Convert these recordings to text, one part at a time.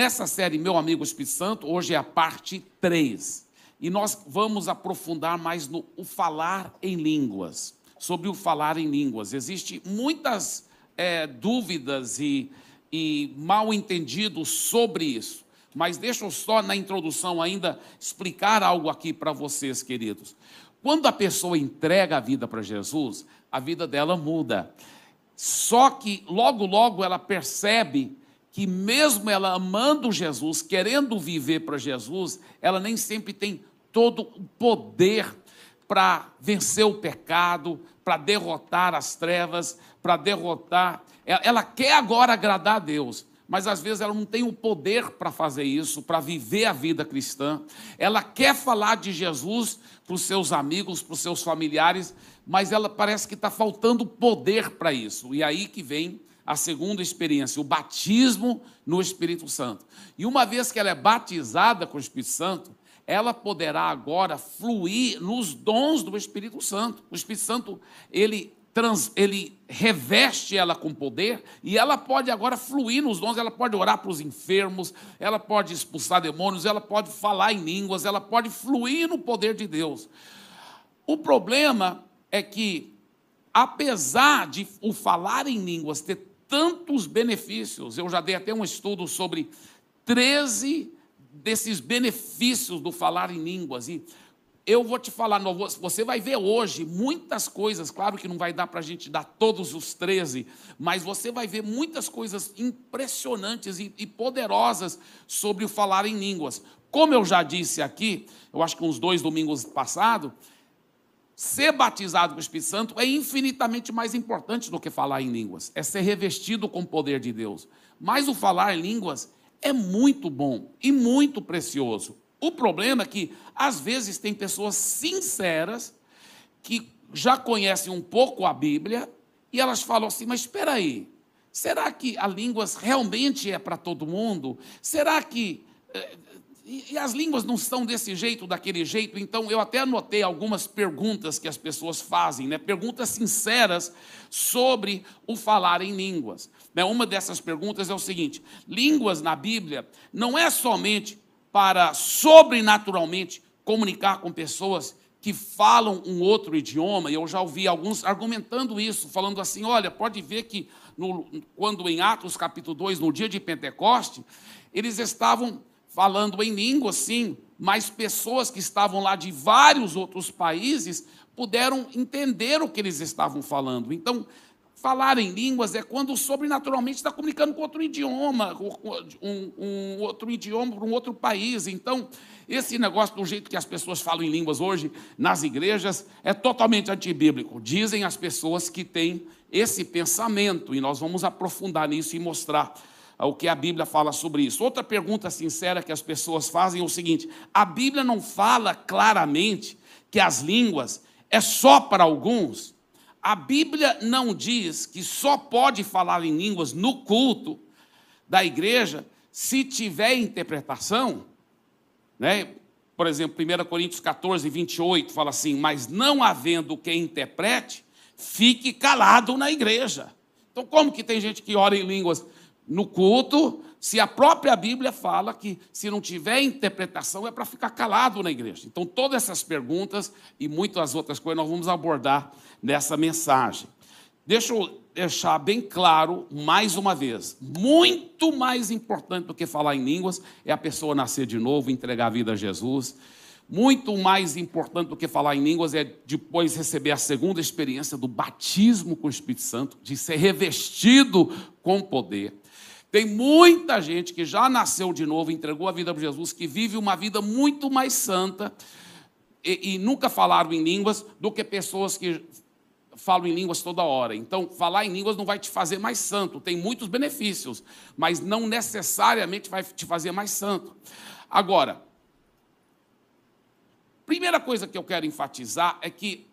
Nessa série Meu Amigo Espírito Santo, hoje é a parte 3. E nós vamos aprofundar mais no o falar em línguas. Sobre o falar em línguas. Existem muitas é, dúvidas e, e mal entendidos sobre isso. Mas deixa eu só, na introdução, ainda explicar algo aqui para vocês, queridos. Quando a pessoa entrega a vida para Jesus, a vida dela muda. Só que logo, logo ela percebe que mesmo ela amando Jesus, querendo viver para Jesus, ela nem sempre tem todo o poder para vencer o pecado, para derrotar as trevas, para derrotar. Ela quer agora agradar a Deus, mas às vezes ela não tem o poder para fazer isso, para viver a vida cristã. Ela quer falar de Jesus para os seus amigos, para os seus familiares, mas ela parece que está faltando poder para isso. E aí que vem a segunda experiência, o batismo no Espírito Santo. E uma vez que ela é batizada com o Espírito Santo, ela poderá agora fluir nos dons do Espírito Santo. O Espírito Santo, ele trans, ele reveste ela com poder e ela pode agora fluir nos dons, ela pode orar para os enfermos, ela pode expulsar demônios, ela pode falar em línguas, ela pode fluir no poder de Deus. O problema é que, apesar de o falar em línguas ter tantos benefícios. Eu já dei até um estudo sobre 13 desses benefícios do falar em línguas. E eu vou te falar, você vai ver hoje muitas coisas, claro que não vai dar para a gente dar todos os 13, mas você vai ver muitas coisas impressionantes e poderosas sobre o falar em línguas. Como eu já disse aqui, eu acho que uns dois domingos passados, Ser batizado com o Espírito Santo é infinitamente mais importante do que falar em línguas, é ser revestido com o poder de Deus. Mas o falar em línguas é muito bom e muito precioso. O problema é que, às vezes, tem pessoas sinceras que já conhecem um pouco a Bíblia e elas falam assim: mas espera aí, será que a línguas realmente é para todo mundo? Será que eh, e, e, as línguas não são desse jeito, daquele jeito, então eu até anotei algumas perguntas que as pessoas fazem, né? perguntas sinceras sobre o falar em línguas. Né? Uma dessas perguntas é o seguinte: línguas na Bíblia não é somente para sobrenaturalmente comunicar com pessoas que falam um outro idioma, e eu já ouvi alguns argumentando isso, falando assim: olha, pode ver que no, quando em Atos capítulo 2, no dia de Pentecoste, eles estavam falando em língua, sim, mas pessoas que estavam lá de vários outros países puderam entender o que eles estavam falando. Então, falar em línguas é quando sobrenaturalmente está comunicando com outro idioma, um, um outro idioma para um outro país. Então, esse negócio do jeito que as pessoas falam em línguas hoje nas igrejas é totalmente antibíblico. Dizem as pessoas que têm esse pensamento, e nós vamos aprofundar nisso e mostrar o que a Bíblia fala sobre isso. Outra pergunta sincera que as pessoas fazem é o seguinte: a Bíblia não fala claramente que as línguas é só para alguns? A Bíblia não diz que só pode falar em línguas no culto da igreja se tiver interpretação, né? Por exemplo, 1 Coríntios 14, 28 fala assim: Mas não havendo quem interprete, fique calado na igreja. Então, como que tem gente que ora em línguas no culto, se a própria Bíblia fala que se não tiver interpretação é para ficar calado na igreja. Então, todas essas perguntas e muitas outras coisas nós vamos abordar nessa mensagem. Deixa eu deixar bem claro, mais uma vez, muito mais importante do que falar em línguas é a pessoa nascer de novo, entregar a vida a Jesus. Muito mais importante do que falar em línguas é depois receber a segunda experiência do batismo com o Espírito Santo, de ser revestido com poder. Tem muita gente que já nasceu de novo, entregou a vida para Jesus, que vive uma vida muito mais santa e, e nunca falaram em línguas do que pessoas que falam em línguas toda hora. Então, falar em línguas não vai te fazer mais santo, tem muitos benefícios, mas não necessariamente vai te fazer mais santo. Agora, primeira coisa que eu quero enfatizar é que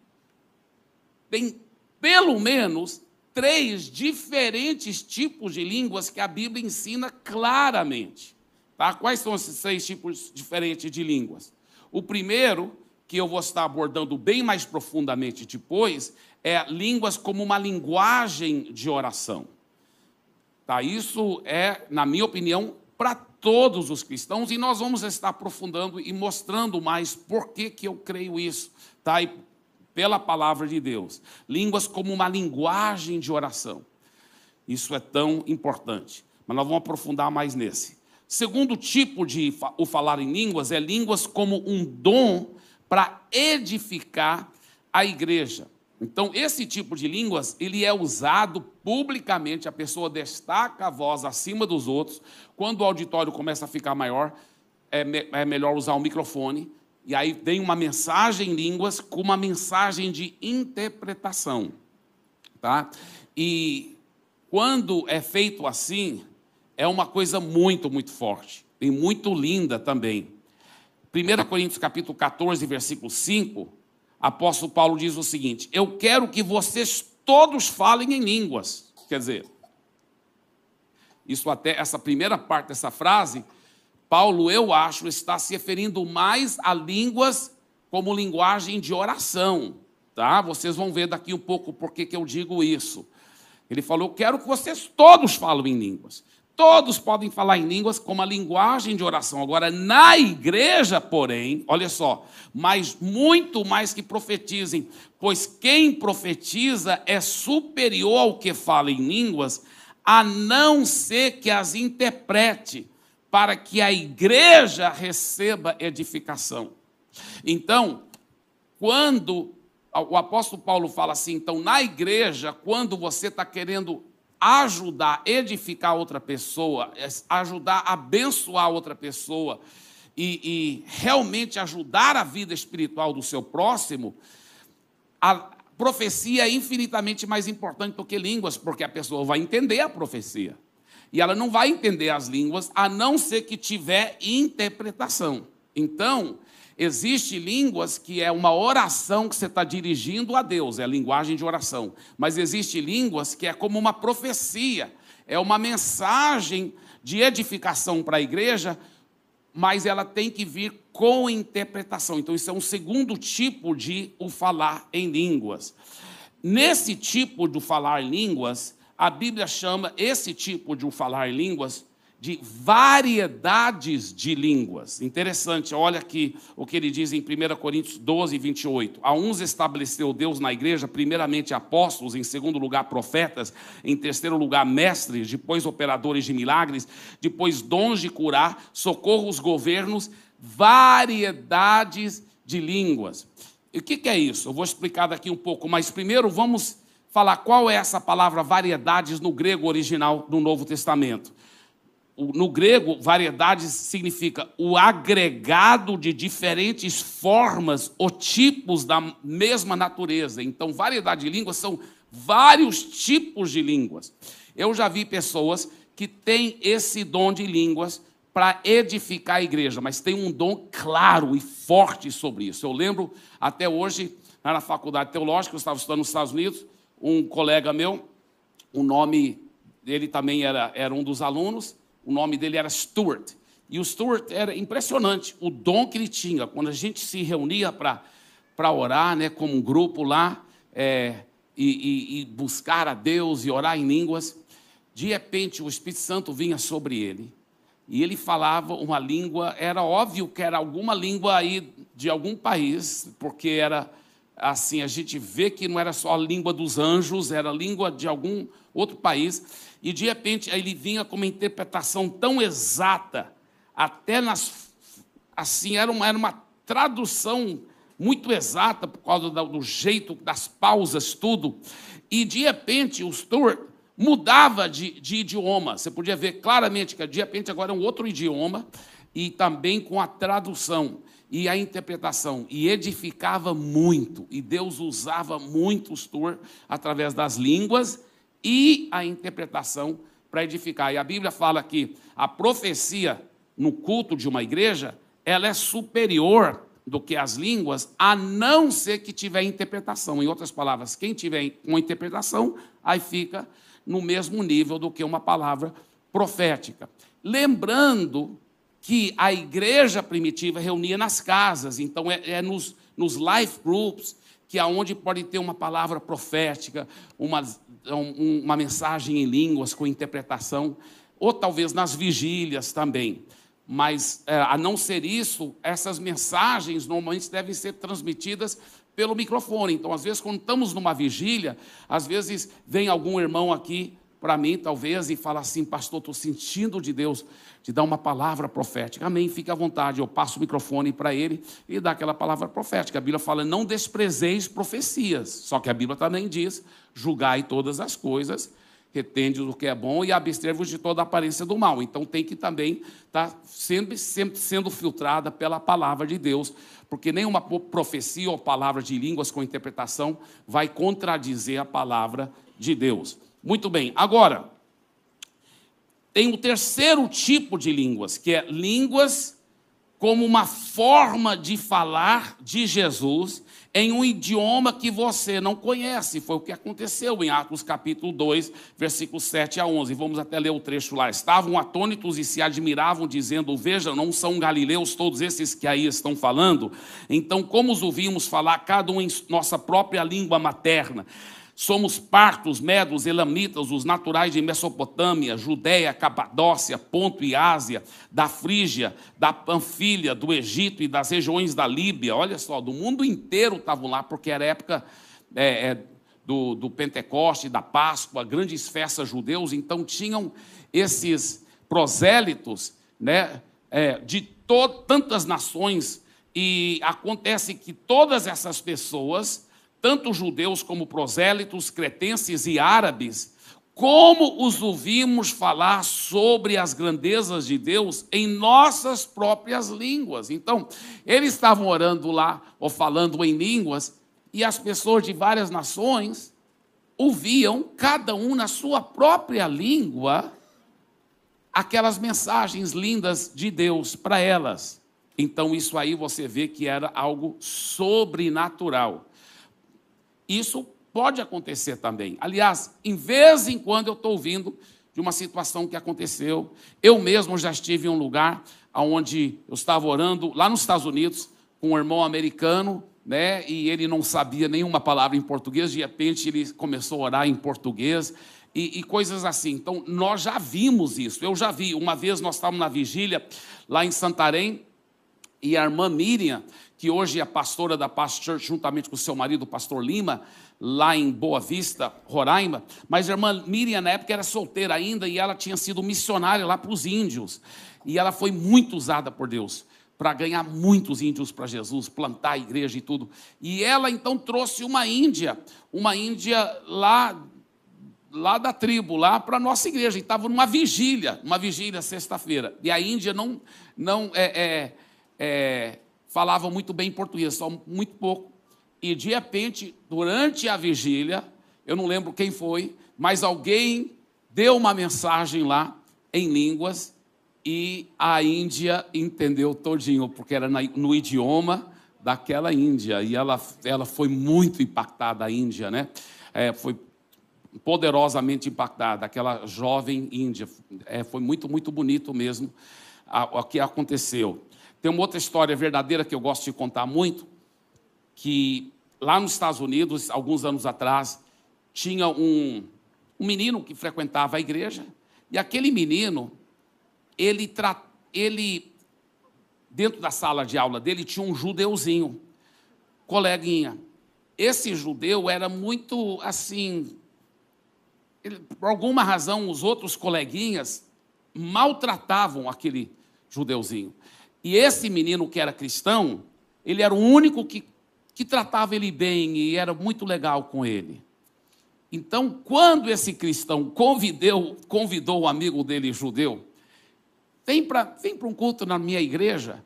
tem pelo menos três diferentes tipos de línguas que a Bíblia ensina claramente. Tá? Quais são esses três tipos diferentes de línguas? O primeiro, que eu vou estar abordando bem mais profundamente depois, é línguas como uma linguagem de oração. Tá? Isso é, na minha opinião, para todos os cristãos e nós vamos estar aprofundando e mostrando mais por que, que eu creio isso, tá? E pela palavra de Deus. Línguas como uma linguagem de oração. Isso é tão importante. Mas nós vamos aprofundar mais nesse. Segundo tipo de o falar em línguas é línguas como um dom para edificar a igreja. Então, esse tipo de línguas, ele é usado publicamente, a pessoa destaca a voz acima dos outros. Quando o auditório começa a ficar maior, é, me, é melhor usar o microfone. E aí tem uma mensagem em línguas com uma mensagem de interpretação. Tá? E quando é feito assim, é uma coisa muito, muito forte e muito linda também. 1 Coríntios capítulo 14, versículo 5, apóstolo Paulo diz o seguinte: Eu quero que vocês todos falem em línguas. Quer dizer, isso até essa primeira parte dessa frase, Paulo, eu acho, está se referindo mais a línguas como linguagem de oração, tá? Vocês vão ver daqui um pouco por que eu digo isso. Ele falou: quero que vocês todos falem em línguas. Todos podem falar em línguas como a linguagem de oração. Agora, na igreja, porém, olha só, mas muito mais que profetizem, pois quem profetiza é superior ao que fala em línguas, a não ser que as interprete, para que a igreja receba edificação. Então, quando o apóstolo Paulo fala assim, então, na igreja, quando você está querendo ajudar, edificar outra pessoa, é ajudar abençoar outra pessoa e, e realmente ajudar a vida espiritual do seu próximo, a profecia é infinitamente mais importante do que línguas, porque a pessoa vai entender a profecia. E ela não vai entender as línguas a não ser que tiver interpretação. Então, Existe línguas que é uma oração que você está dirigindo a Deus, é a linguagem de oração. Mas existe línguas que é como uma profecia, é uma mensagem de edificação para a igreja, mas ela tem que vir com interpretação. Então, isso é um segundo tipo de o falar em línguas. Nesse tipo de falar em línguas, a Bíblia chama esse tipo de o falar em línguas de variedades de línguas. Interessante, olha aqui o que ele diz em 1 Coríntios 12, 28. A uns estabeleceu Deus na igreja, primeiramente apóstolos, em segundo lugar profetas, em terceiro lugar mestres, depois operadores de milagres, depois dons de curar, socorro os governos, variedades de línguas. E o que é isso? Eu vou explicar daqui um pouco, mas primeiro vamos falar qual é essa palavra variedades no grego original do Novo Testamento no grego, variedades significa o agregado de diferentes formas ou tipos da mesma natureza. Então, variedade de línguas são vários tipos de línguas. Eu já vi pessoas que têm esse dom de línguas para edificar a igreja, mas tem um dom claro e forte sobre isso. Eu lembro até hoje, na faculdade teológica, eu estava estudando nos Estados Unidos, um colega meu, o nome dele também era, era um dos alunos, o nome dele era Stuart. E o Stuart era impressionante, o dom que ele tinha. Quando a gente se reunia para orar, né, como um grupo lá, é, e, e, e buscar a Deus e orar em línguas, de repente o Espírito Santo vinha sobre ele. E ele falava uma língua, era óbvio que era alguma língua aí de algum país, porque era assim, a gente vê que não era só a língua dos anjos, era a língua de algum outro país e de repente ele vinha com uma interpretação tão exata, até nas. Assim, era uma, era uma tradução muito exata, por causa do jeito das pausas, tudo. E de repente o Stuart mudava de, de idioma. Você podia ver claramente que de repente agora é um outro idioma, e também com a tradução e a interpretação, e edificava muito, e Deus usava muito o Stuart através das línguas e a interpretação para edificar. E a Bíblia fala que a profecia no culto de uma igreja, ela é superior do que as línguas, a não ser que tiver interpretação. Em outras palavras, quem tiver uma interpretação, aí fica no mesmo nível do que uma palavra profética. Lembrando que a igreja primitiva reunia nas casas, então é, é nos, nos life groups, que aonde pode ter uma palavra profética, uma, uma mensagem em línguas com interpretação. ou talvez nas vigílias também. Mas, é, a não ser isso, essas mensagens normalmente devem ser transmitidas pelo microfone. Então, às vezes, quando estamos numa vigília, às vezes vem algum irmão aqui para mim, talvez, e fala assim: Pastor, estou sentindo de Deus de dar uma palavra profética. Amém, fique à vontade. Eu passo o microfone para ele e dá aquela palavra profética. A Bíblia fala: Não desprezeis profecias. Só que a Bíblia também diz: Julgai todas as coisas retende o que é bom e abster-vos de toda aparência do mal. Então tem que também estar tá sempre, sempre sendo filtrada pela palavra de Deus, porque nenhuma profecia ou palavra de línguas com interpretação vai contradizer a palavra de Deus. Muito bem, agora, tem o terceiro tipo de línguas, que é línguas como uma forma de falar de Jesus em um idioma que você não conhece. Foi o que aconteceu em Atos capítulo 2, versículos 7 a 11. Vamos até ler o trecho lá. Estavam atônitos e se admiravam, dizendo: Veja, não são galileus todos esses que aí estão falando? Então, como os ouvimos falar, cada um em nossa própria língua materna? Somos partos, medos, elamitas, os naturais de Mesopotâmia, Judéia, Capadócia, Ponto e Ásia, da Frígia, da Panfilha, do Egito e das regiões da Líbia. Olha só, do mundo inteiro estavam lá, porque era época é, é, do, do Pentecoste, da Páscoa, grandes festas judeus, então tinham esses prosélitos né, é, de tantas nações, e acontece que todas essas pessoas tanto judeus como prosélitos, cretenses e árabes, como os ouvimos falar sobre as grandezas de Deus em nossas próprias línguas. Então, eles estavam orando lá, ou falando em línguas, e as pessoas de várias nações ouviam, cada um na sua própria língua, aquelas mensagens lindas de Deus para elas. Então, isso aí você vê que era algo sobrenatural. Isso pode acontecer também. Aliás, em vez em quando eu estou ouvindo de uma situação que aconteceu. Eu mesmo já estive em um lugar onde eu estava orando, lá nos Estados Unidos, com um irmão americano, né, e ele não sabia nenhuma palavra em português, de repente ele começou a orar em português. E, e, coisas assim. Então, nós já vimos isso, eu já vi. Uma vez nós estávamos na vigília lá em Santarém, e a irmã Miriam, que hoje é pastora da Past Church, juntamente com seu marido, o pastor Lima, lá em Boa Vista, Roraima. Mas a irmã Miriam, na época, era solteira ainda e ela tinha sido missionária lá para os índios. E ela foi muito usada por Deus para ganhar muitos índios para Jesus, plantar a igreja e tudo. E ela então trouxe uma índia, uma índia lá lá da tribo, lá para a nossa igreja. E estava numa vigília, uma vigília sexta-feira. E a Índia não, não é, é, é falavam muito bem português, só muito pouco. E de repente, durante a vigília, eu não lembro quem foi, mas alguém deu uma mensagem lá em línguas e a Índia entendeu todinho, porque era no idioma daquela Índia. E ela, ela foi muito impactada, a Índia, né? É, foi poderosamente impactada, aquela jovem Índia. É, foi muito, muito bonito mesmo o que aconteceu. Tem uma outra história verdadeira que eu gosto de contar muito, que lá nos Estados Unidos, alguns anos atrás, tinha um, um menino que frequentava a igreja, e aquele menino, ele, ele, dentro da sala de aula dele, tinha um judeuzinho, coleguinha. Esse judeu era muito assim, ele, por alguma razão, os outros coleguinhas maltratavam aquele judeuzinho. E esse menino que era cristão, ele era o único que, que tratava ele bem e era muito legal com ele. Então, quando esse cristão convidou, convidou o amigo dele judeu, vem para um culto na minha igreja,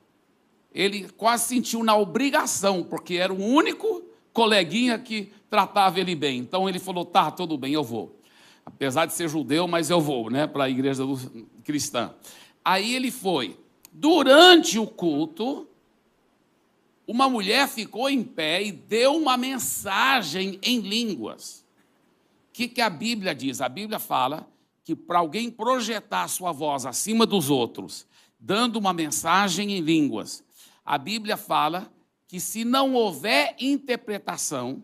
ele quase sentiu na obrigação, porque era o único coleguinha que tratava ele bem. Então ele falou: tá, tudo bem, eu vou. Apesar de ser judeu, mas eu vou, né, para a igreja cristã. Aí ele foi. Durante o culto, uma mulher ficou em pé e deu uma mensagem em línguas. O que, que a Bíblia diz? A Bíblia fala que para alguém projetar sua voz acima dos outros, dando uma mensagem em línguas, a Bíblia fala que se não houver interpretação,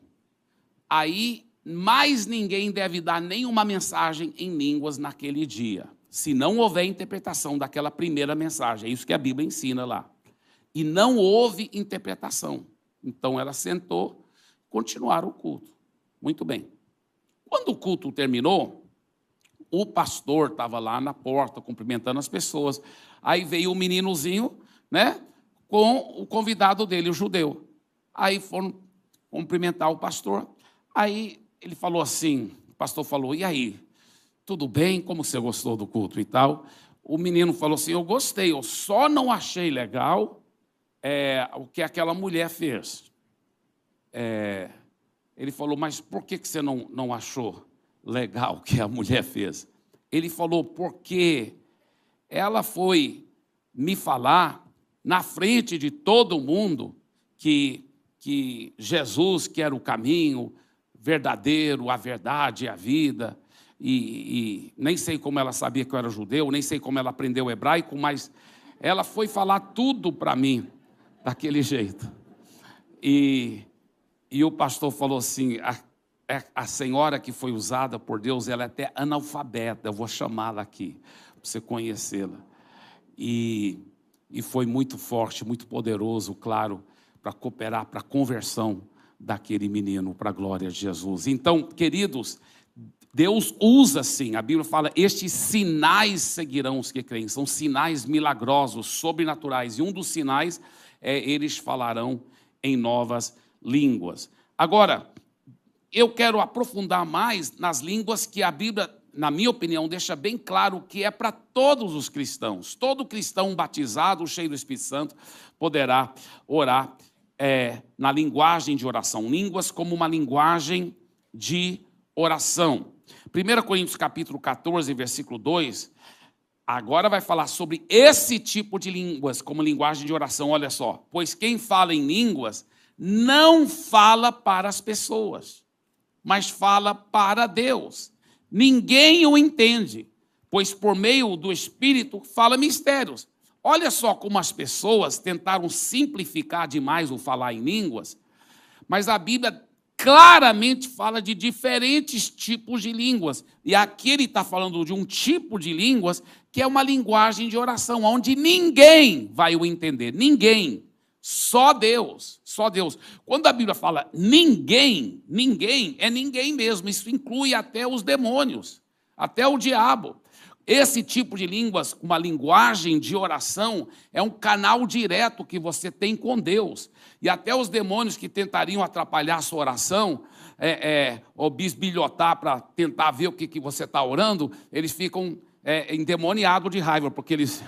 aí mais ninguém deve dar nenhuma mensagem em línguas naquele dia. Se não houver interpretação daquela primeira mensagem. É isso que a Bíblia ensina lá. E não houve interpretação. Então ela sentou, continuaram o culto. Muito bem. Quando o culto terminou, o pastor estava lá na porta cumprimentando as pessoas. Aí veio o meninozinho, né, com o convidado dele, o judeu. Aí foram cumprimentar o pastor. Aí ele falou assim, o pastor falou: "E aí? Tudo bem? Como você gostou do culto e tal?" O menino falou assim: "Eu gostei, eu só não achei legal é, o que aquela mulher fez." É, ele falou: "Mas por que que você não não achou?" legal que a mulher fez. Ele falou, porque ela foi me falar na frente de todo mundo que, que Jesus, que era o caminho verdadeiro, a verdade e a vida, e, e, nem sei como ela sabia que eu era judeu, nem sei como ela aprendeu hebraico, mas ela foi falar tudo para mim daquele jeito. E, e o pastor falou assim: é a senhora que foi usada por Deus, ela é até analfabeta, eu vou chamá-la aqui, para você conhecê-la. E, e foi muito forte, muito poderoso, claro, para cooperar para a conversão daquele menino, para a glória de Jesus. Então, queridos, Deus usa sim, a Bíblia fala: estes sinais seguirão os que creem, são sinais milagrosos, sobrenaturais, e um dos sinais é eles falarão em novas línguas. Agora, eu quero aprofundar mais nas línguas que a Bíblia, na minha opinião, deixa bem claro que é para todos os cristãos. Todo cristão batizado, cheio do Espírito Santo, poderá orar é, na linguagem de oração. Línguas como uma linguagem de oração. 1 Coríntios capítulo 14, versículo 2, agora vai falar sobre esse tipo de línguas como linguagem de oração. Olha só, pois quem fala em línguas não fala para as pessoas mas fala para Deus. Ninguém o entende, pois por meio do Espírito fala mistérios. Olha só como as pessoas tentaram simplificar demais o falar em línguas, mas a Bíblia claramente fala de diferentes tipos de línguas. E aqui ele está falando de um tipo de línguas que é uma linguagem de oração, onde ninguém vai o entender. Ninguém. Só Deus, só Deus. Quando a Bíblia fala ninguém, ninguém é ninguém mesmo. Isso inclui até os demônios, até o diabo. Esse tipo de línguas, uma linguagem de oração, é um canal direto que você tem com Deus. E até os demônios que tentariam atrapalhar a sua oração, é, é, ou bisbilhotar para tentar ver o que, que você está orando, eles ficam é, endemoniados de raiva, porque eles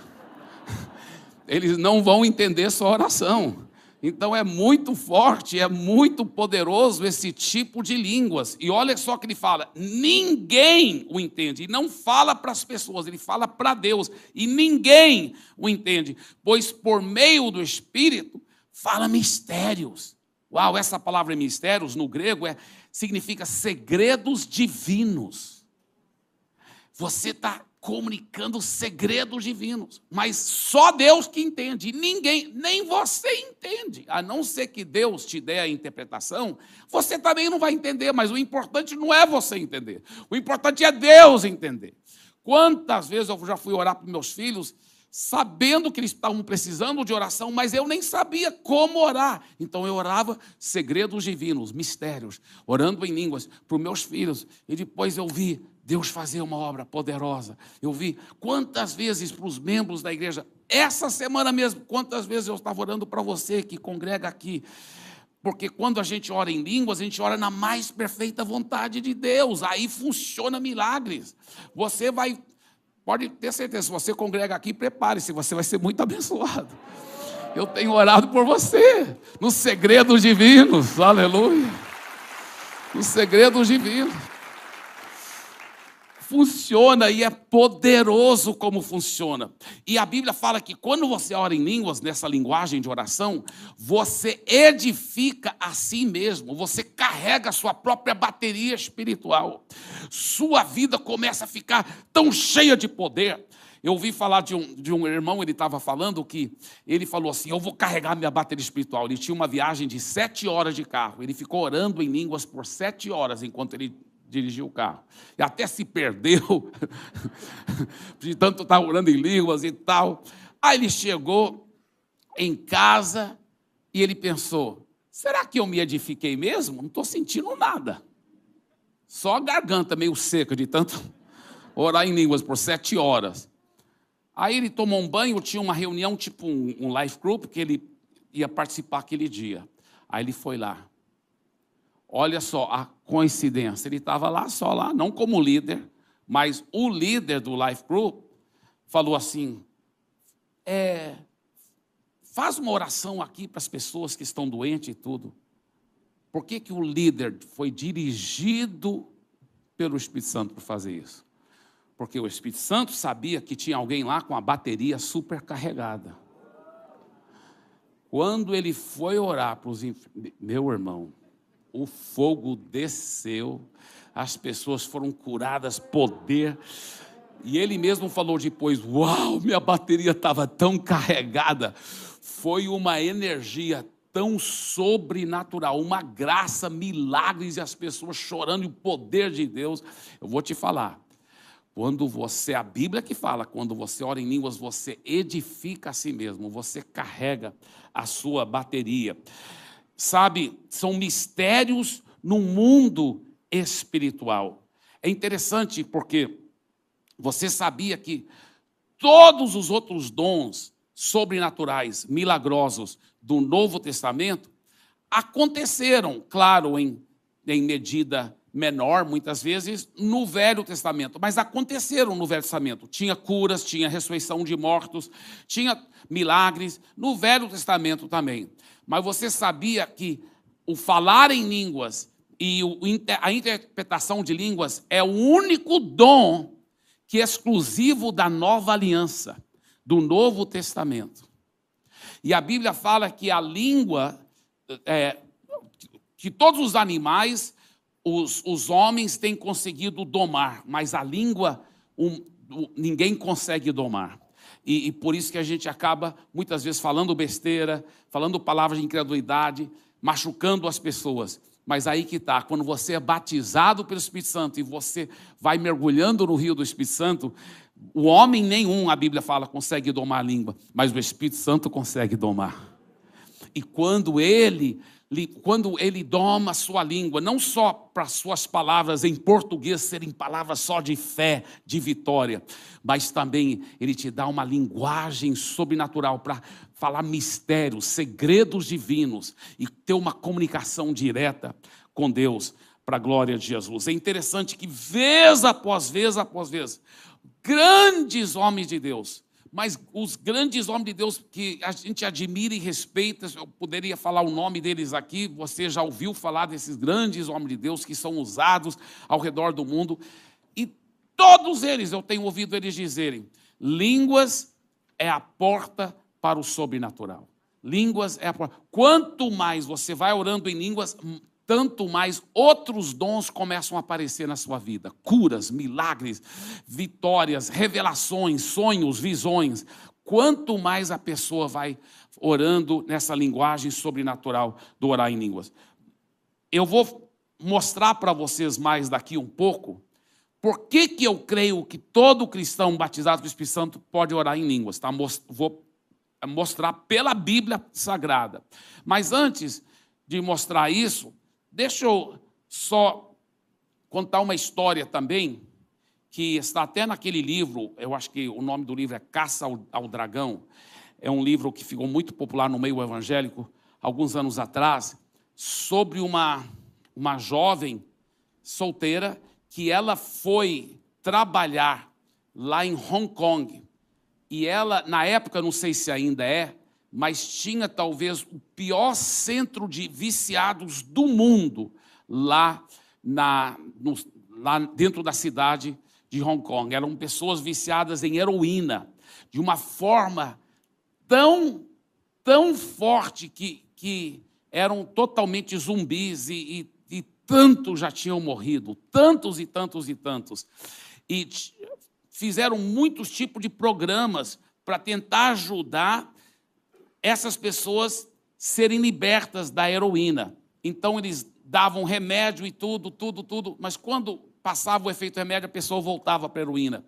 eles não vão entender sua oração. Então é muito forte, é muito poderoso esse tipo de línguas. E olha só que ele fala: ninguém o entende. E não fala para as pessoas, ele fala para Deus. E ninguém o entende, pois por meio do Espírito fala mistérios. Uau, essa palavra mistérios no grego é, significa segredos divinos. Você está comunicando segredos divinos, mas só Deus que entende, ninguém, nem você entende, a não ser que Deus te dê a interpretação, você também não vai entender, mas o importante não é você entender, o importante é Deus entender. Quantas vezes eu já fui orar para meus filhos, sabendo que eles estavam precisando de oração, mas eu nem sabia como orar. Então eu orava segredos divinos, mistérios, orando em línguas para os meus filhos, e depois eu vi Deus fazer uma obra poderosa. Eu vi quantas vezes para os membros da igreja, essa semana mesmo, quantas vezes eu estava orando para você que congrega aqui. Porque quando a gente ora em línguas, a gente ora na mais perfeita vontade de Deus. Aí funciona milagres. Você vai, pode ter certeza, se você congrega aqui, prepare-se, você vai ser muito abençoado. Eu tenho orado por você, nos segredos divinos, aleluia. Nos segredos divinos funciona e é poderoso como funciona. E a Bíblia fala que quando você ora em línguas, nessa linguagem de oração, você edifica a si mesmo, você carrega a sua própria bateria espiritual. Sua vida começa a ficar tão cheia de poder. Eu ouvi falar de um, de um irmão, ele estava falando que ele falou assim: Eu vou carregar minha bateria espiritual. Ele tinha uma viagem de sete horas de carro. Ele ficou orando em línguas por sete horas enquanto ele dirigir o carro. E até se perdeu, de tanto estar orando em línguas e tal. Aí ele chegou em casa e ele pensou: será que eu me edifiquei mesmo? Não estou sentindo nada. Só a garganta meio seca de tanto orar em línguas por sete horas. Aí ele tomou um banho, tinha uma reunião, tipo um, um life group, que ele ia participar aquele dia. Aí ele foi lá. Olha só a coincidência. Ele estava lá, só lá, não como líder, mas o líder do Life Group falou assim: é, faz uma oração aqui para as pessoas que estão doentes e tudo. Por que, que o líder foi dirigido pelo Espírito Santo para fazer isso? Porque o Espírito Santo sabia que tinha alguém lá com a bateria supercarregada. Quando ele foi orar para os meu irmão, o fogo desceu, as pessoas foram curadas, poder. E ele mesmo falou depois: Uau, minha bateria estava tão carregada. Foi uma energia tão sobrenatural, uma graça, milagres e as pessoas chorando e o poder de Deus. Eu vou te falar. Quando você, a Bíblia que fala, quando você ora em línguas, você edifica a si mesmo, você carrega a sua bateria sabe, são mistérios no mundo espiritual. É interessante porque você sabia que todos os outros dons sobrenaturais, milagrosos do Novo Testamento aconteceram, claro, em, em medida menor, muitas vezes, no Velho Testamento, mas aconteceram no Velho Testamento. Tinha curas, tinha ressurreição de mortos, tinha milagres, no Velho Testamento também. Mas você sabia que o falar em línguas e a interpretação de línguas é o único dom que é exclusivo da nova aliança, do Novo Testamento. E a Bíblia fala que a língua, é, que todos os animais, os, os homens têm conseguido domar, mas a língua um, ninguém consegue domar. E, e por isso que a gente acaba muitas vezes falando besteira, falando palavras de incredulidade, machucando as pessoas. Mas aí que está, quando você é batizado pelo Espírito Santo e você vai mergulhando no rio do Espírito Santo, o homem nenhum, a Bíblia fala, consegue domar a língua, mas o Espírito Santo consegue domar. E quando ele quando ele doma a sua língua, não só para suas palavras em português serem palavras só de fé, de vitória, mas também ele te dá uma linguagem sobrenatural para falar mistérios, segredos divinos e ter uma comunicação direta com Deus para a glória de Jesus. É interessante que vez após vez após vez, grandes homens de Deus mas os grandes homens de Deus que a gente admira e respeita, eu poderia falar o nome deles aqui, você já ouviu falar desses grandes homens de Deus que são usados ao redor do mundo, e todos eles, eu tenho ouvido eles dizerem: línguas é a porta para o sobrenatural. Línguas é a porta. Quanto mais você vai orando em línguas, tanto mais outros dons começam a aparecer na sua vida: curas, milagres, vitórias, revelações, sonhos, visões. Quanto mais a pessoa vai orando nessa linguagem sobrenatural do orar em línguas. Eu vou mostrar para vocês mais daqui um pouco por que, que eu creio que todo cristão batizado com o Espírito Santo pode orar em línguas. Tá? Vou mostrar pela Bíblia Sagrada. Mas antes de mostrar isso, Deixa eu só contar uma história também, que está até naquele livro, eu acho que o nome do livro é Caça ao, ao Dragão. É um livro que ficou muito popular no meio evangélico alguns anos atrás, sobre uma, uma jovem solteira que ela foi trabalhar lá em Hong Kong. E ela, na época, não sei se ainda é, mas tinha talvez o pior centro de viciados do mundo lá, na, no, lá dentro da cidade de Hong Kong. Eram pessoas viciadas em heroína, de uma forma tão, tão forte que, que eram totalmente zumbis e, e, e tantos já tinham morrido, tantos e tantos e tantos. E fizeram muitos tipos de programas para tentar ajudar essas pessoas serem libertas da heroína. Então eles davam remédio e tudo, tudo, tudo, mas quando passava o efeito remédio, a pessoa voltava para a heroína.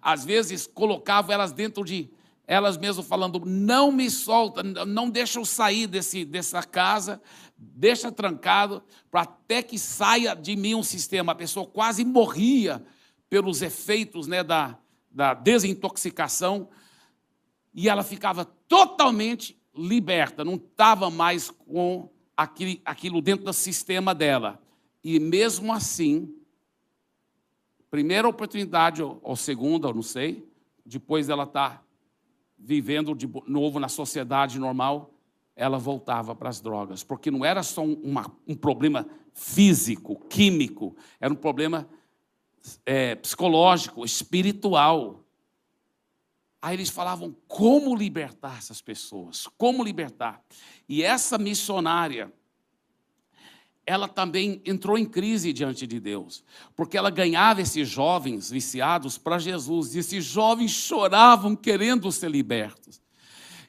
Às vezes colocavam elas dentro de elas mesmas falando: não me solta, não deixa eu sair desse, dessa casa, deixa trancado, para até que saia de mim um sistema. A pessoa quase morria pelos efeitos né, da, da desintoxicação, e ela ficava totalmente liberta, não estava mais com aquilo, aquilo dentro do sistema dela. E mesmo assim, primeira oportunidade, ou, ou segunda, eu não sei, depois ela está vivendo de novo na sociedade normal, ela voltava para as drogas, porque não era só uma, um problema físico, químico, era um problema é, psicológico, espiritual. Aí eles falavam como libertar essas pessoas, como libertar. E essa missionária, ela também entrou em crise diante de Deus, porque ela ganhava esses jovens viciados para Jesus, e esses jovens choravam querendo ser libertos.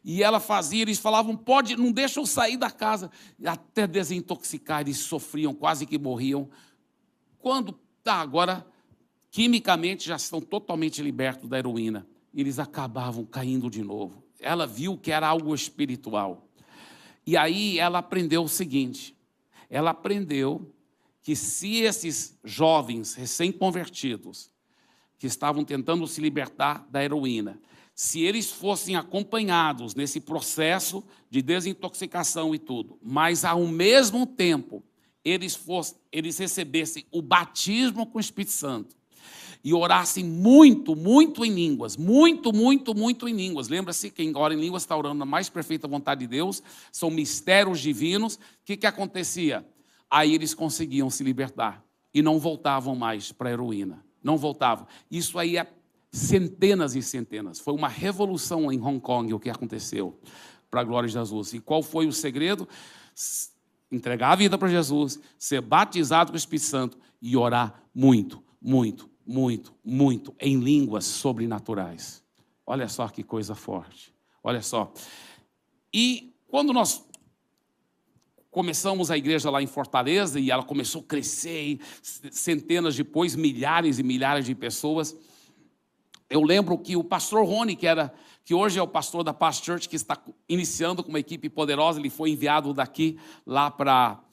E ela fazia, eles falavam, pode, não deixa eu sair da casa, até desintoxicar, eles sofriam, quase que morriam. Quando, tá, agora, quimicamente já estão totalmente libertos da heroína, eles acabavam caindo de novo. Ela viu que era algo espiritual. E aí ela aprendeu o seguinte: ela aprendeu que se esses jovens recém-convertidos, que estavam tentando se libertar da heroína, se eles fossem acompanhados nesse processo de desintoxicação e tudo, mas ao mesmo tempo eles, fossem, eles recebessem o batismo com o Espírito Santo e orassem muito, muito em línguas, muito, muito, muito em línguas. Lembra-se, quem ora em línguas está orando na mais perfeita vontade de Deus, são mistérios divinos. O que, que acontecia? Aí eles conseguiam se libertar e não voltavam mais para a heroína. Não voltavam. Isso aí é centenas e centenas. Foi uma revolução em Hong Kong o que aconteceu, para a glória de Jesus. E qual foi o segredo? Entregar a vida para Jesus, ser batizado com o Espírito Santo e orar muito, muito, muito, muito em línguas sobrenaturais. Olha só que coisa forte. Olha só. E quando nós começamos a igreja lá em Fortaleza e ela começou a crescer, centenas depois, milhares e milhares de pessoas. Eu lembro que o pastor Rony, que era que hoje é o pastor da Past Church, que está iniciando com uma equipe poderosa, ele foi enviado daqui lá para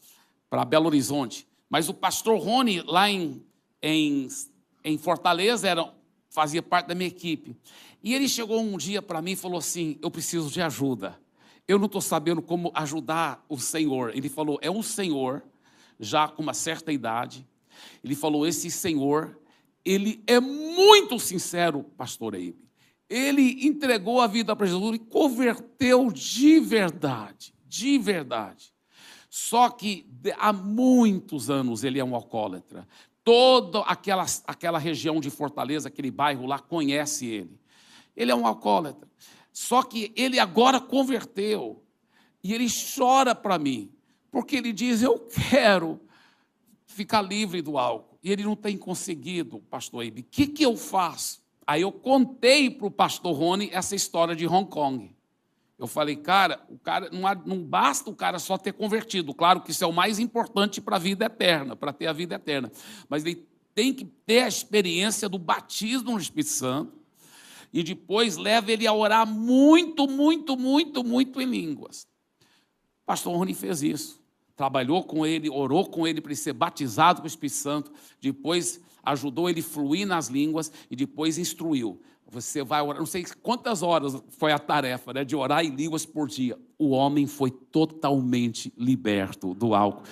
Belo Horizonte. Mas o pastor Rony lá em, em em Fortaleza, era, fazia parte da minha equipe. E ele chegou um dia para mim e falou assim: Eu preciso de ajuda. Eu não estou sabendo como ajudar o Senhor. Ele falou: É um Senhor, já com uma certa idade. Ele falou: Esse Senhor, ele é muito sincero, pastor Eibe. Ele entregou a vida para Jesus e converteu de verdade, de verdade. Só que há muitos anos ele é um alcoólatra. Toda aquela, aquela região de Fortaleza, aquele bairro lá, conhece ele. Ele é um alcoólatra. Só que ele agora converteu. E ele chora para mim. Porque ele diz: Eu quero ficar livre do álcool. E ele não tem conseguido, pastor Ibe. O que, que eu faço? Aí eu contei para o pastor Rony essa história de Hong Kong. Eu falei, cara, o cara não, não basta o cara só ter convertido. Claro que isso é o mais importante para a vida eterna, para ter a vida eterna. Mas ele tem que ter a experiência do batismo no Espírito Santo e depois leva ele a orar muito, muito, muito, muito em línguas. O pastor Rony fez isso. Trabalhou com ele, orou com ele para ele ser batizado com o Espírito Santo, depois ajudou ele a fluir nas línguas e depois instruiu. Você vai orar, não sei quantas horas foi a tarefa né, de orar em línguas por dia. O homem foi totalmente liberto do álcool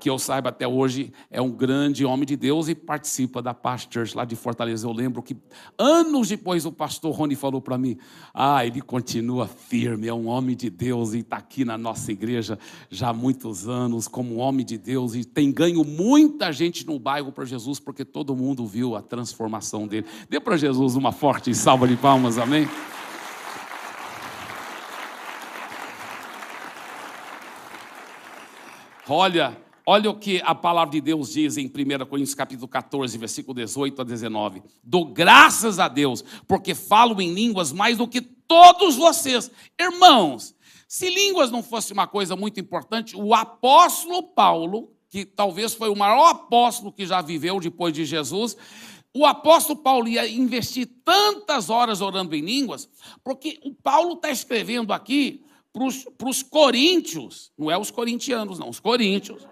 que eu saiba até hoje, é um grande homem de Deus e participa da Past Church lá de Fortaleza. Eu lembro que anos depois o pastor Rony falou para mim: Ah, ele continua firme, é um homem de Deus e está aqui na nossa igreja já há muitos anos, como homem de Deus, e tem ganho muita gente no bairro para Jesus, porque todo mundo viu a transformação dele. Dê para Jesus uma forte salva de palmas, amém? Olha, Olha o que a palavra de Deus diz em 1 Coríntios capítulo 14, versículo 18 a 19. Dou graças a Deus, porque falo em línguas mais do que todos vocês. Irmãos, se línguas não fosse uma coisa muito importante, o apóstolo Paulo, que talvez foi o maior apóstolo que já viveu depois de Jesus, o apóstolo Paulo ia investir tantas horas orando em línguas, porque o Paulo está escrevendo aqui para os coríntios, não é os corintianos, não, os coríntios.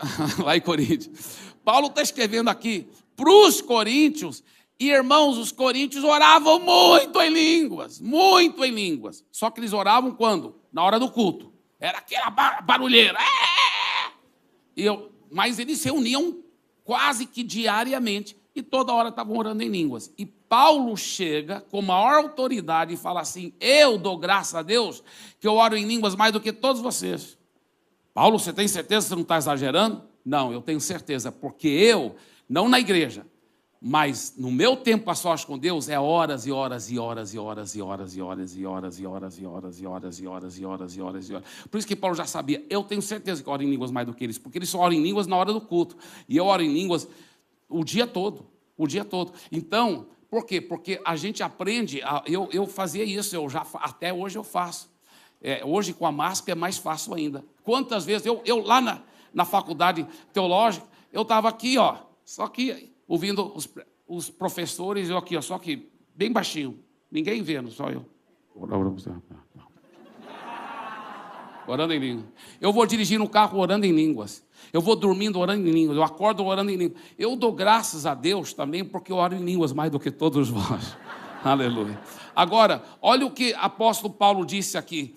Lá em Coríntios. Paulo está escrevendo aqui para os coríntios, e irmãos, os coríntios oravam muito em línguas, muito em línguas. Só que eles oravam quando? Na hora do culto. Era aquela barulheira. É! E eu, mas eles se reuniam quase que diariamente e toda hora estavam orando em línguas. E Paulo chega com maior autoridade e fala assim: Eu dou graças a Deus que eu oro em línguas mais do que todos vocês. Paulo, você tem certeza que você não está exagerando? Não, eu tenho certeza, porque eu, não na igreja, mas no meu tempo a sós com Deus é horas e horas e horas e horas e horas e horas e horas e horas e horas e horas e horas e horas e horas e horas. Por isso que Paulo já sabia, eu tenho certeza que oro em línguas mais do que eles, porque eles só oram em línguas na hora do culto. E eu oro em línguas o dia todo, o dia todo. Então, por quê? Porque a gente aprende, eu, eu fazia isso, eu já até hoje eu faço. É, hoje com a máscara é mais fácil ainda. Quantas vezes eu, eu lá na, na faculdade teológica, eu estava aqui, ó, só que ouvindo os, os professores, eu aqui, ó, só que bem baixinho, ninguém vendo, só eu. Orando em línguas. Eu vou dirigir no carro orando em línguas. Eu vou dormindo orando em línguas. Eu acordo orando em línguas. Eu dou graças a Deus também porque eu oro em línguas mais do que todos vós. Aleluia. Agora, olha o que apóstolo Paulo disse aqui.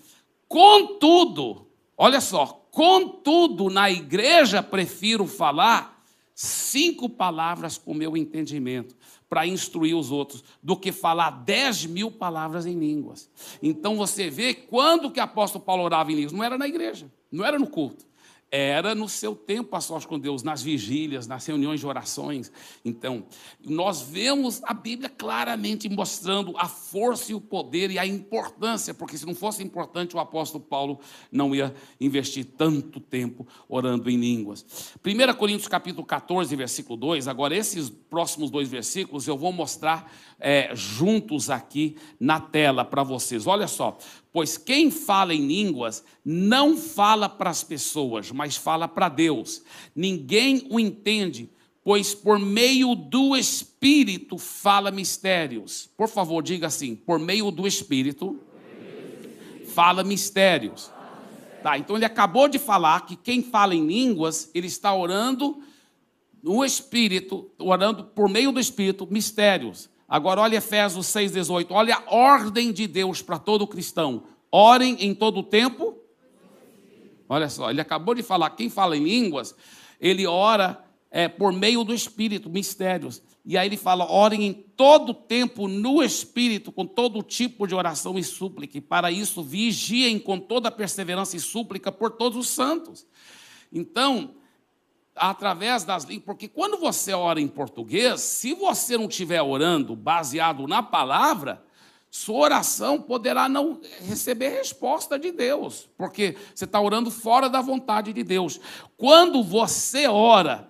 Contudo, olha só, contudo, na igreja prefiro falar cinco palavras com meu entendimento para instruir os outros, do que falar dez mil palavras em línguas. Então você vê quando que o apóstolo Paulo orava em línguas, não era na igreja, não era no culto era no seu tempo a sós com Deus, nas vigílias, nas reuniões de orações. Então, nós vemos a Bíblia claramente mostrando a força e o poder e a importância, porque se não fosse importante, o apóstolo Paulo não ia investir tanto tempo orando em línguas. 1 Coríntios capítulo 14, versículo 2, agora esses próximos dois versículos eu vou mostrar é, juntos aqui na tela para vocês. Olha só, Pois quem fala em línguas não fala para as pessoas, mas fala para Deus. Ninguém o entende, pois por meio do Espírito fala mistérios. Por favor, diga assim: por meio do Espírito fala mistérios. Tá, então ele acabou de falar que quem fala em línguas, ele está orando no Espírito, orando por meio do Espírito, mistérios. Agora, olha Efésios 6,18. Olha a ordem de Deus para todo cristão. Orem em todo o tempo. Olha só, ele acabou de falar, quem fala em línguas, ele ora é, por meio do Espírito, mistérios. E aí ele fala: orem em todo o tempo no Espírito, com todo tipo de oração e súplica. E para isso, vigiem com toda perseverança e súplica por todos os santos. Então, através das línguas, porque quando você ora em português, se você não estiver orando baseado na palavra, sua oração poderá não receber resposta de Deus, porque você está orando fora da vontade de Deus. Quando você ora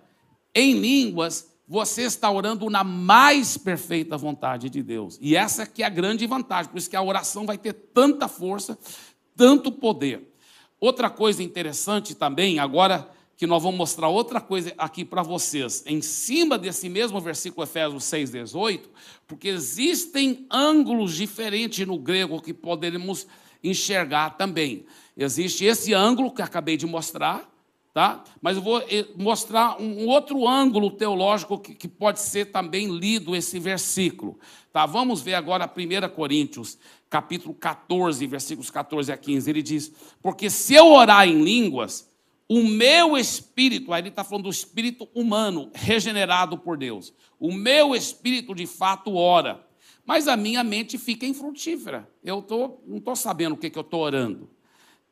em línguas, você está orando na mais perfeita vontade de Deus. E essa que é a grande vantagem, por isso que a oração vai ter tanta força, tanto poder. Outra coisa interessante também, agora que nós vamos mostrar outra coisa aqui para vocês, em cima desse mesmo versículo Efésios 6,18, porque existem ângulos diferentes no grego que poderemos enxergar também. Existe esse ângulo que acabei de mostrar, tá? Mas eu vou eh, mostrar um outro ângulo teológico que, que pode ser também lido esse versículo, tá? Vamos ver agora 1 Coríntios, capítulo 14, versículos 14 a 15. Ele diz: Porque se eu orar em línguas, o meu espírito, aí ele está falando do espírito humano, regenerado por Deus. O meu espírito de fato ora, mas a minha mente fica infrutífera. Eu tô, não estou sabendo o que, que eu estou orando.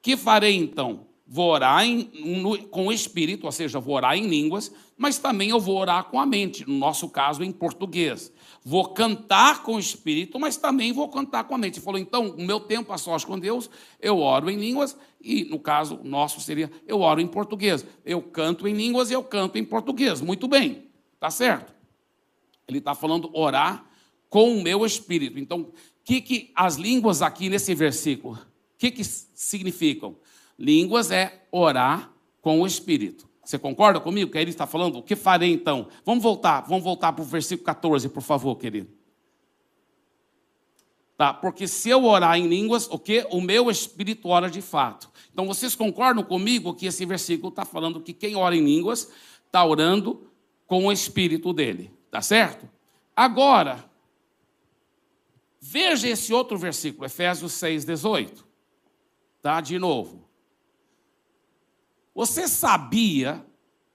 Que farei então? Vou orar em, no, com o espírito, ou seja, vou orar em línguas, mas também eu vou orar com a mente, no nosso caso em português. Vou cantar com o espírito, mas também vou cantar com a mente. Ele falou, então, o meu tempo a sós com Deus, eu oro em línguas, e no caso nosso seria, eu oro em português. Eu canto em línguas e eu canto em português. Muito bem, tá certo. Ele está falando orar com o meu espírito. Então, o que, que as línguas aqui nesse versículo, o que, que significam? Línguas é orar com o Espírito. Você concorda comigo que ele está falando? O que farei então? Vamos voltar, vamos voltar para o versículo 14, por favor, querido. Tá? Porque se eu orar em línguas, o que? O meu espírito ora de fato. Então vocês concordam comigo que esse versículo está falando que quem ora em línguas está orando com o espírito dele. Tá certo? Agora, veja esse outro versículo, Efésios 6, 18. Tá? De novo. Você sabia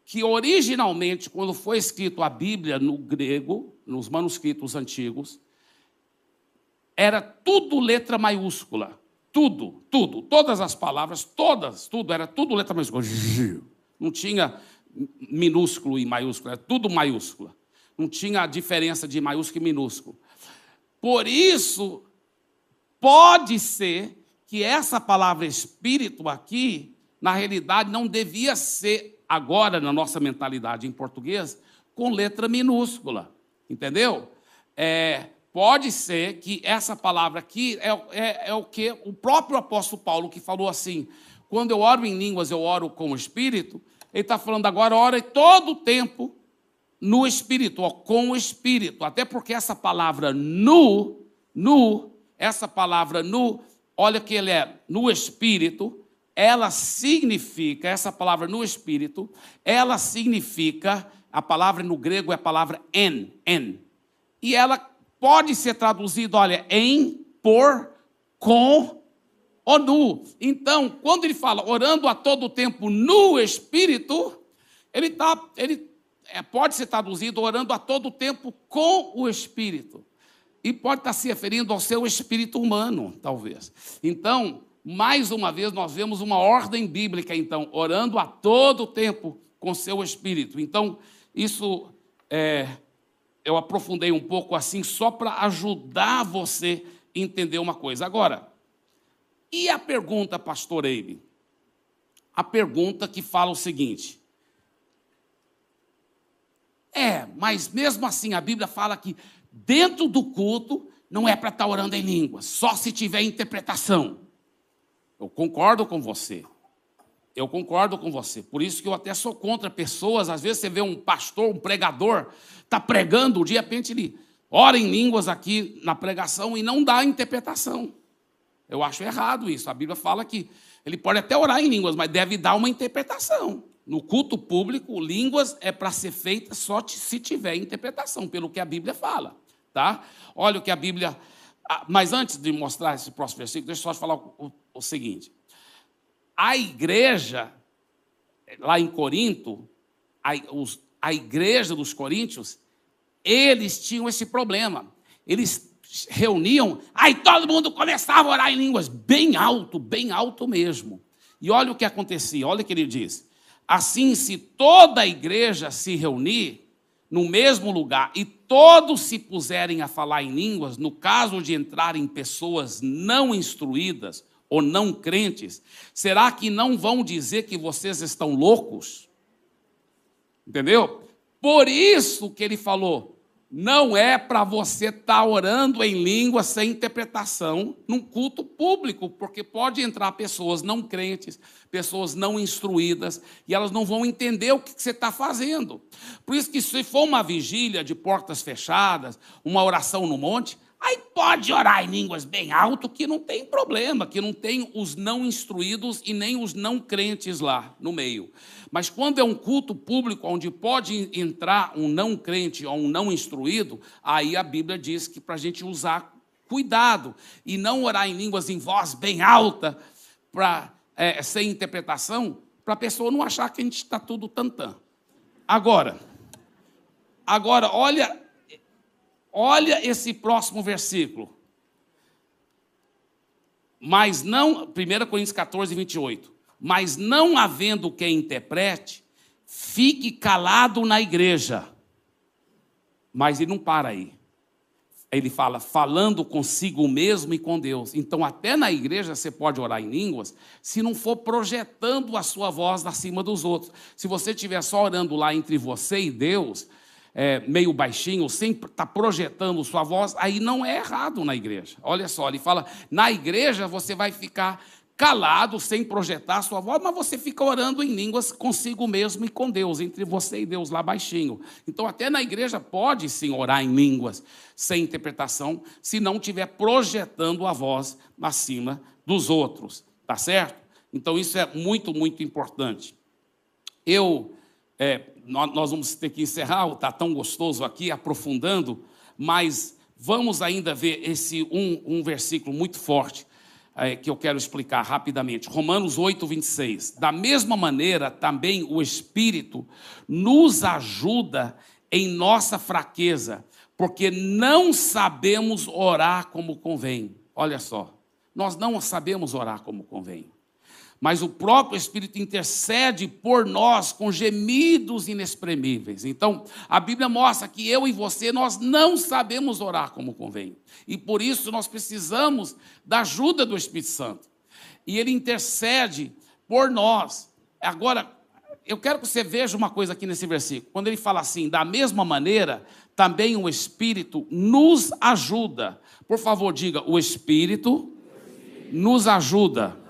que originalmente, quando foi escrito a Bíblia no grego, nos manuscritos antigos, era tudo letra maiúscula. Tudo, tudo, todas as palavras, todas, tudo, era tudo letra maiúscula. Não tinha minúsculo e maiúsculo, era tudo maiúscula. Não tinha diferença de maiúsculo e minúsculo. Por isso, pode ser que essa palavra espírito aqui, na realidade, não devia ser agora na nossa mentalidade em português com letra minúscula, entendeu? É, Pode ser que essa palavra aqui é, é, é o que o próprio apóstolo Paulo que falou assim: quando eu oro em línguas, eu oro com o Espírito. Ele está falando agora, ora todo o tempo no Espírito, ó, com o Espírito. Até porque essa palavra nu, nu, essa palavra nu, olha que ele é no Espírito, ela significa, essa palavra no Espírito, ela significa, a palavra no grego é a palavra en, en. E ela pode ser traduzido, olha, em, por, com ou nu. Então, quando ele fala orando a todo tempo no Espírito, ele, tá, ele é, pode ser traduzido orando a todo tempo com o Espírito. E pode estar se referindo ao seu espírito humano, talvez. Então, mais uma vez, nós vemos uma ordem bíblica, então, orando a todo tempo com seu espírito. Então, isso é, eu aprofundei um pouco assim, só para ajudar você a entender uma coisa. Agora, e a pergunta, pastor Eibe? A pergunta que fala o seguinte: é, mas mesmo assim a Bíblia fala que dentro do culto não é para estar tá orando em línguas, só se tiver interpretação. Eu concordo com você. Eu concordo com você. Por isso que eu até sou contra pessoas. Às vezes você vê um pastor, um pregador, está pregando, de repente ele ora em línguas aqui na pregação e não dá interpretação. Eu acho errado isso. A Bíblia fala que ele pode até orar em línguas, mas deve dar uma interpretação. No culto público, línguas é para ser feita só se tiver interpretação, pelo que a Bíblia fala, tá? Olha o que a Bíblia. Ah, mas antes de mostrar esse próximo versículo, deixa eu só falar o, o, seguinte a igreja, lá em Corinto, a, os, a igreja dos coríntios, eles tinham esse problema. Eles reuniam, aí todo mundo começava a orar em línguas, bem alto, bem alto mesmo. E olha o que acontecia, olha o que ele diz. Assim, se toda a igreja se reunir no mesmo lugar e todos se puserem a falar em línguas, no caso de entrarem pessoas não instruídas, ou não crentes, será que não vão dizer que vocês estão loucos? Entendeu? Por isso que ele falou, não é para você estar tá orando em língua sem interpretação num culto público, porque pode entrar pessoas não crentes, pessoas não instruídas, e elas não vão entender o que você está fazendo. Por isso que se for uma vigília de portas fechadas, uma oração no monte, Aí pode orar em línguas bem alto, que não tem problema, que não tem os não instruídos e nem os não crentes lá no meio. Mas quando é um culto público onde pode entrar um não crente ou um não instruído, aí a Bíblia diz que para a gente usar cuidado e não orar em línguas em voz bem alta, para é, sem interpretação, para a pessoa não achar que a gente está tudo tantã. Agora, agora, olha Olha esse próximo versículo. Mas não, 1 Coríntios 14, 28. Mas não havendo quem interprete, fique calado na igreja. Mas ele não para aí. Ele fala, falando consigo mesmo e com Deus. Então, até na igreja você pode orar em línguas, se não for projetando a sua voz acima dos outros. Se você estiver só orando lá entre você e Deus, é, meio baixinho, sempre está projetando sua voz, aí não é errado na igreja. Olha só, ele fala: na igreja você vai ficar calado, sem projetar sua voz, mas você fica orando em línguas consigo mesmo e com Deus, entre você e Deus, lá baixinho. Então, até na igreja pode sim orar em línguas, sem interpretação, se não estiver projetando a voz acima dos outros, tá certo? Então, isso é muito, muito importante. Eu, é, nós vamos ter que encerrar, está tão gostoso aqui, aprofundando, mas vamos ainda ver esse um, um versículo muito forte é, que eu quero explicar rapidamente. Romanos 8, 26. Da mesma maneira, também o Espírito nos ajuda em nossa fraqueza, porque não sabemos orar como convém. Olha só, nós não sabemos orar como convém mas o próprio Espírito intercede por nós com gemidos inexprimíveis. Então, a Bíblia mostra que eu e você, nós não sabemos orar como convém. E por isso nós precisamos da ajuda do Espírito Santo. E ele intercede por nós. Agora, eu quero que você veja uma coisa aqui nesse versículo. Quando ele fala assim, da mesma maneira, também o Espírito nos ajuda. Por favor, diga: o Espírito nos ajuda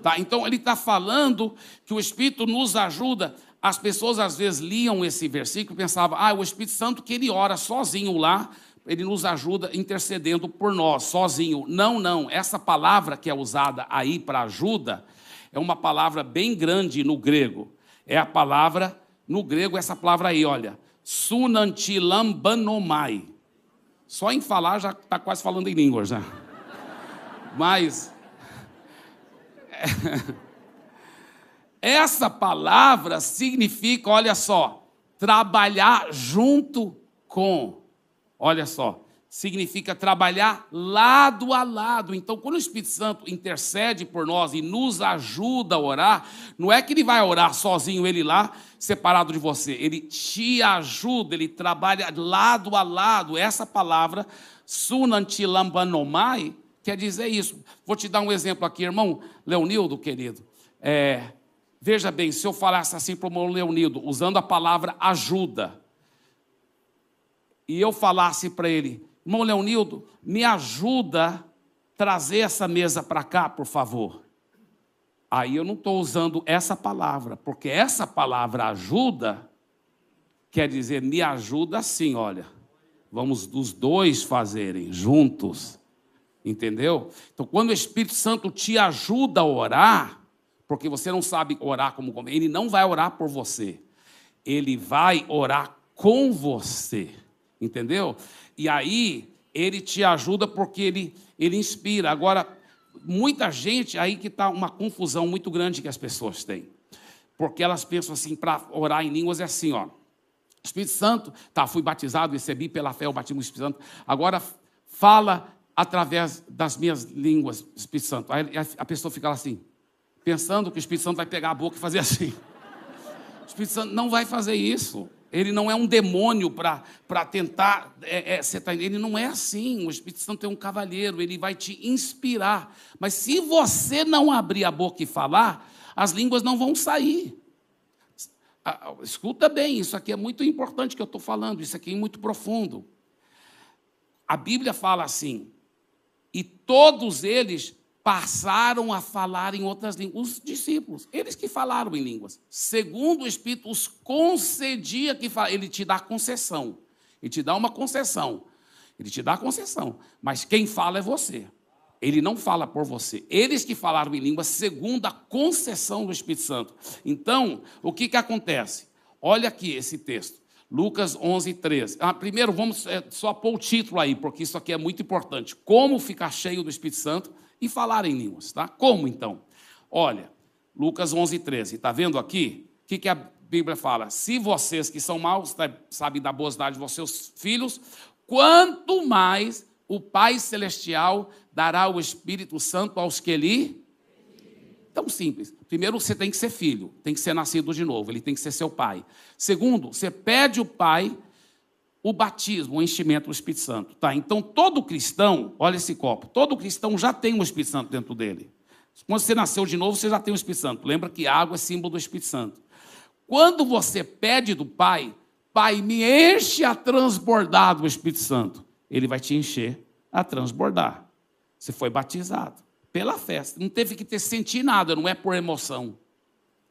Tá? Então ele está falando que o Espírito nos ajuda. As pessoas às vezes liam esse versículo e pensavam, ah, o Espírito Santo que ele ora sozinho lá, ele nos ajuda intercedendo por nós, sozinho. Não, não. Essa palavra que é usada aí para ajuda é uma palavra bem grande no grego. É a palavra, no grego, essa palavra aí, olha, sunantilambanomai. Só em falar já está quase falando em línguas, já. Mas Essa palavra significa, olha só, trabalhar junto com. Olha só, significa trabalhar lado a lado. Então, quando o Espírito Santo intercede por nós e nos ajuda a orar, não é que ele vai orar sozinho, ele lá, separado de você. Ele te ajuda, ele trabalha lado a lado. Essa palavra, sunantilambanomai, quer dizer isso. Vou te dar um exemplo aqui, irmão Leonildo, querido. É, veja bem, se eu falasse assim para o irmão Leonildo, usando a palavra ajuda, e eu falasse para ele, irmão Leonildo, me ajuda a trazer essa mesa para cá, por favor. Aí eu não estou usando essa palavra, porque essa palavra ajuda quer dizer me ajuda assim, olha. Vamos os dois fazerem juntos. Entendeu? Então, quando o Espírito Santo te ajuda a orar, porque você não sabe orar como convém, ele não vai orar por você, ele vai orar com você, entendeu? E aí, ele te ajuda porque ele, ele inspira. Agora, muita gente, aí que está uma confusão muito grande que as pessoas têm, porque elas pensam assim, para orar em línguas é assim, ó. Espírito Santo, tá, fui batizado, recebi pela fé o batismo do Espírito Santo. Agora fala através das minhas línguas, Espírito Santo. Aí a pessoa fica lá assim, pensando que o Espírito Santo vai pegar a boca e fazer assim. O Espírito Santo não vai fazer isso. Ele não é um demônio para tentar. É, é, tá, ele não é assim. O Espírito Santo é um cavalheiro, ele vai te inspirar. Mas se você não abrir a boca e falar, as línguas não vão sair. Escuta bem, isso aqui é muito importante que eu estou falando, isso aqui é muito profundo. A Bíblia fala assim: e todos eles passaram a falar em outras línguas. Os discípulos, eles que falaram em línguas. Segundo o Espírito, os concedia que ele te dá concessão. Ele te dá uma concessão. Ele te dá concessão. Mas quem fala é você. Ele não fala por você. Eles que falaram em línguas segundo a concessão do Espírito Santo. Então, o que, que acontece? Olha aqui esse texto. Lucas 11, 13. Ah, primeiro, vamos é, só pôr o título aí, porque isso aqui é muito importante. Como ficar cheio do Espírito Santo e falar em línguas, tá? Como então? Olha, Lucas 11, 13. Está vendo aqui? O que, que a Bíblia fala? Se vocês que são maus tá, sabem da boa de seus filhos, quanto mais o Pai Celestial dará o Espírito Santo aos que lhe Tão simples. Primeiro, você tem que ser filho, tem que ser nascido de novo, ele tem que ser seu pai. Segundo, você pede o pai o batismo, o enchimento do Espírito Santo. Tá? Então, todo cristão, olha esse copo, todo cristão já tem o Espírito Santo dentro dele. Quando você nasceu de novo, você já tem o Espírito Santo. Lembra que água é símbolo do Espírito Santo. Quando você pede do Pai, Pai, me enche a transbordar do Espírito Santo. Ele vai te encher a transbordar. Você foi batizado. Pela fé. Não teve que ter sentir nada, não é por emoção.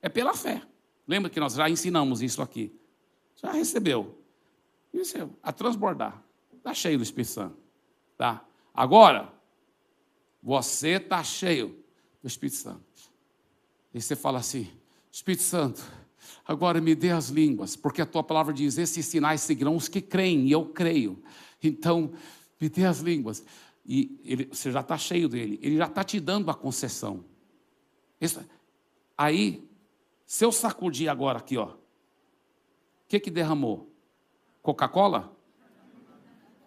É pela fé. Lembra que nós já ensinamos isso aqui? Já recebeu. Recebeu. A transbordar. Está cheio do Espírito Santo. Tá? Agora, você está cheio do Espírito Santo. E você fala assim: Espírito Santo, agora me dê as línguas, porque a tua palavra diz: esses sinais seguirão os que creem, e eu creio. Então, me dê as línguas. E ele, você já está cheio dele, ele já está te dando a concessão. Isso, aí, se eu sacudir agora aqui, ó, o que, que derramou? Coca-Cola?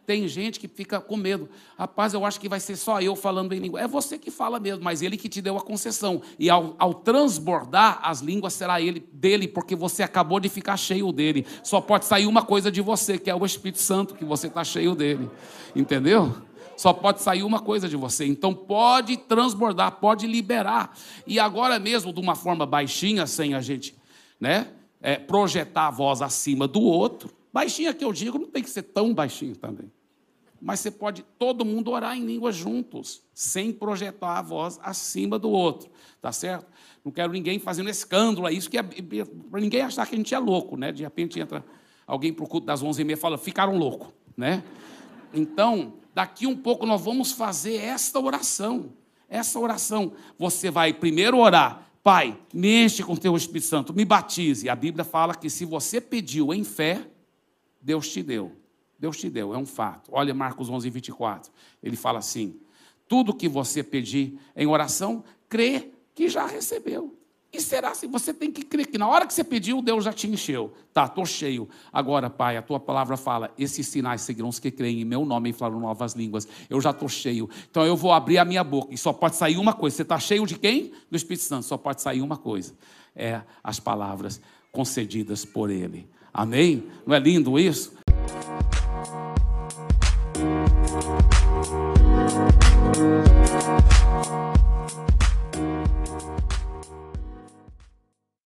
Tem gente que fica com medo. Rapaz, eu acho que vai ser só eu falando em língua. É você que fala mesmo, mas ele que te deu a concessão. E ao, ao, transbordar as línguas, será ele dele, porque você acabou de ficar cheio dele. Só pode sair uma coisa de você, que é o Espírito Santo, que você está cheio dele. Entendeu? Só pode sair uma coisa de você. Então pode transbordar, pode liberar. E agora mesmo, de uma forma baixinha, sem a gente né, é, projetar a voz acima do outro Baixinha que eu digo, não tem que ser tão baixinho também. Mas você pode todo mundo orar em línguas juntos, sem projetar a voz acima do outro, tá certo? Não quero ninguém fazendo escândalo, é isso que é, para ninguém achar que a gente é louco, né? De repente entra alguém para o culto das onze e meia e fala, ficaram louco, né? Então, daqui um pouco nós vamos fazer esta oração. Essa oração, você vai primeiro orar, Pai, me enche com o teu Espírito Santo, me batize. A Bíblia fala que se você pediu em fé, Deus te deu. Deus te deu, é um fato. Olha Marcos 11, 24. Ele fala assim: tudo que você pedir em oração, crê que já recebeu. E será assim? Você tem que crer que na hora que você pediu, Deus já te encheu. Tá, estou cheio. Agora, Pai, a tua palavra fala: esses sinais seguirão os que creem em meu nome e falaram novas línguas. Eu já estou cheio. Então eu vou abrir a minha boca e só pode sair uma coisa. Você está cheio de quem? Do Espírito Santo. Só pode sair uma coisa: é as palavras concedidas por Ele. Amém? Não é lindo isso?